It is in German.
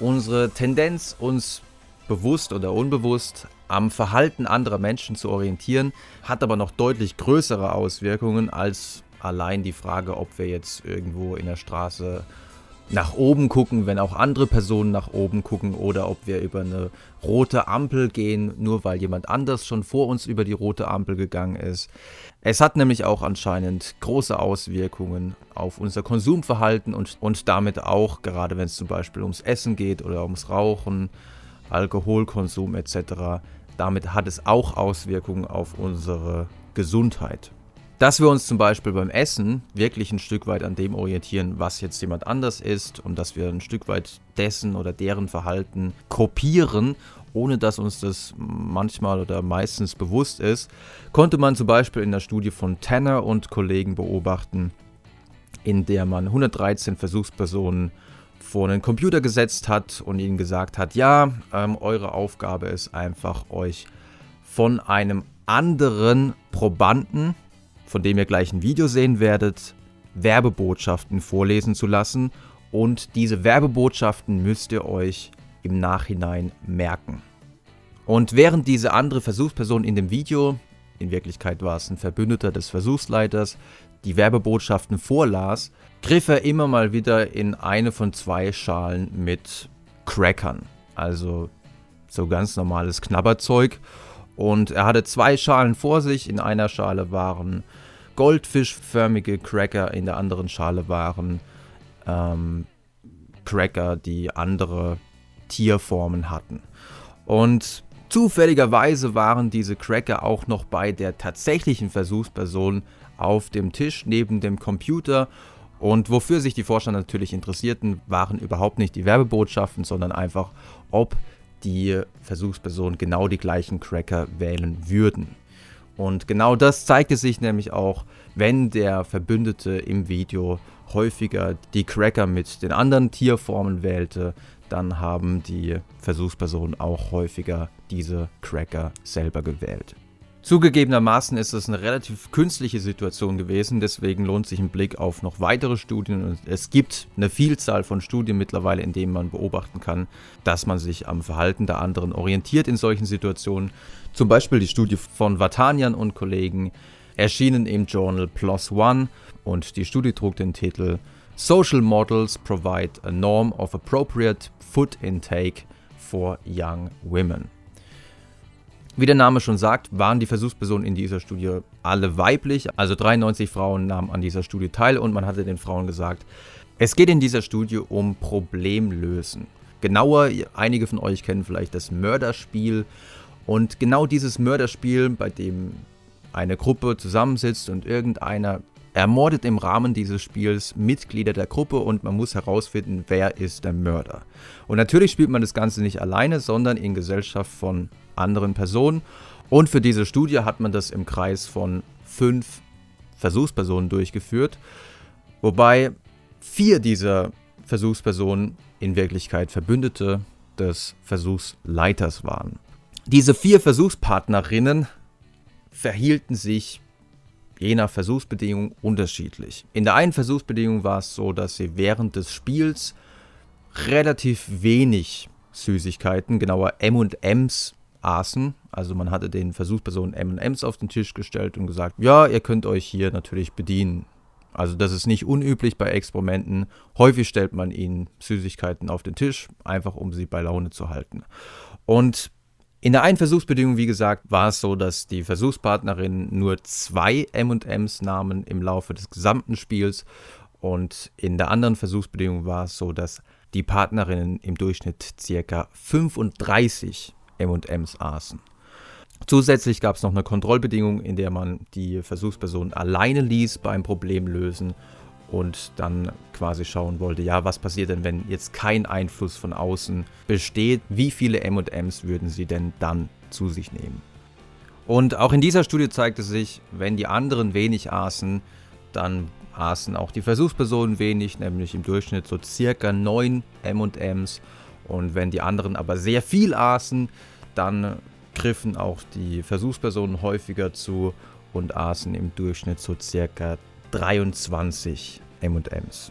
unsere Tendenz, uns bewusst oder unbewusst am Verhalten anderer Menschen zu orientieren, hat aber noch deutlich größere Auswirkungen als allein die Frage, ob wir jetzt irgendwo in der Straße nach oben gucken, wenn auch andere Personen nach oben gucken oder ob wir über eine rote Ampel gehen, nur weil jemand anders schon vor uns über die rote Ampel gegangen ist. Es hat nämlich auch anscheinend große Auswirkungen auf unser Konsumverhalten und, und damit auch, gerade wenn es zum Beispiel ums Essen geht oder ums Rauchen, Alkoholkonsum etc., damit hat es auch Auswirkungen auf unsere Gesundheit dass wir uns zum Beispiel beim Essen wirklich ein Stück weit an dem orientieren, was jetzt jemand anders ist und dass wir ein Stück weit dessen oder deren Verhalten kopieren, ohne dass uns das manchmal oder meistens bewusst ist, konnte man zum Beispiel in der Studie von Tanner und Kollegen beobachten, in der man 113 Versuchspersonen vor einen Computer gesetzt hat und ihnen gesagt hat, ja, ähm, eure Aufgabe ist einfach euch von einem anderen Probanden, von dem ihr gleich ein Video sehen werdet, Werbebotschaften vorlesen zu lassen und diese Werbebotschaften müsst ihr euch im Nachhinein merken. Und während diese andere Versuchsperson in dem Video, in Wirklichkeit war es ein Verbündeter des Versuchsleiters, die Werbebotschaften vorlas, griff er immer mal wieder in eine von zwei Schalen mit Crackern, also so ganz normales Knabberzeug. Und er hatte zwei Schalen vor sich. In einer Schale waren goldfischförmige Cracker, in der anderen Schale waren ähm, Cracker, die andere Tierformen hatten. Und zufälligerweise waren diese Cracker auch noch bei der tatsächlichen Versuchsperson auf dem Tisch neben dem Computer. Und wofür sich die Forscher natürlich interessierten, waren überhaupt nicht die Werbebotschaften, sondern einfach, ob die Versuchsperson genau die gleichen Cracker wählen würden. Und genau das zeigte sich nämlich auch, wenn der Verbündete im Video häufiger die Cracker mit den anderen Tierformen wählte, dann haben die Versuchspersonen auch häufiger diese Cracker selber gewählt. Zugegebenermaßen ist es eine relativ künstliche Situation gewesen, deswegen lohnt sich ein Blick auf noch weitere Studien und es gibt eine Vielzahl von Studien mittlerweile, in denen man beobachten kann, dass man sich am Verhalten der anderen orientiert in solchen Situationen. Zum Beispiel die Studie von Vatanian und Kollegen erschienen im Journal PLOS ONE und die Studie trug den Titel Social Models Provide a Norm of Appropriate Food Intake for Young Women. Wie der Name schon sagt, waren die Versuchspersonen in dieser Studie alle weiblich, also 93 Frauen nahmen an dieser Studie teil und man hatte den Frauen gesagt, es geht in dieser Studie um Problemlösen. Genauer, einige von euch kennen vielleicht das Mörderspiel und genau dieses Mörderspiel, bei dem eine Gruppe zusammensitzt und irgendeiner ermordet im Rahmen dieses Spiels Mitglieder der Gruppe und man muss herausfinden, wer ist der Mörder. Und natürlich spielt man das Ganze nicht alleine, sondern in Gesellschaft von anderen Personen. Und für diese Studie hat man das im Kreis von fünf Versuchspersonen durchgeführt, wobei vier dieser Versuchspersonen in Wirklichkeit Verbündete des Versuchsleiters waren. Diese vier Versuchspartnerinnen verhielten sich je nach Versuchsbedingung unterschiedlich. In der einen Versuchsbedingung war es so, dass sie während des Spiels relativ wenig Süßigkeiten, genauer M&Ms aßen. Also man hatte den Versuchspersonen M&Ms auf den Tisch gestellt und gesagt, ja, ihr könnt euch hier natürlich bedienen. Also das ist nicht unüblich bei Experimenten. Häufig stellt man ihnen Süßigkeiten auf den Tisch, einfach um sie bei Laune zu halten. Und in der einen Versuchsbedingung, wie gesagt, war es so, dass die Versuchspartnerin nur zwei M&Ms nahmen im Laufe des gesamten Spiels und in der anderen Versuchsbedingung war es so, dass die Partnerinnen im Durchschnitt ca. 35 M&Ms aßen. Zusätzlich gab es noch eine Kontrollbedingung, in der man die Versuchsperson alleine ließ beim Problemlösen und dann quasi schauen wollte, ja, was passiert denn, wenn jetzt kein Einfluss von außen besteht? Wie viele MMs würden sie denn dann zu sich nehmen? Und auch in dieser Studie zeigte sich, wenn die anderen wenig aßen, dann aßen auch die Versuchspersonen wenig, nämlich im Durchschnitt so circa 9 MMs. Und wenn die anderen aber sehr viel aßen, dann griffen auch die Versuchspersonen häufiger zu und aßen im Durchschnitt so circa 23 M&Ms.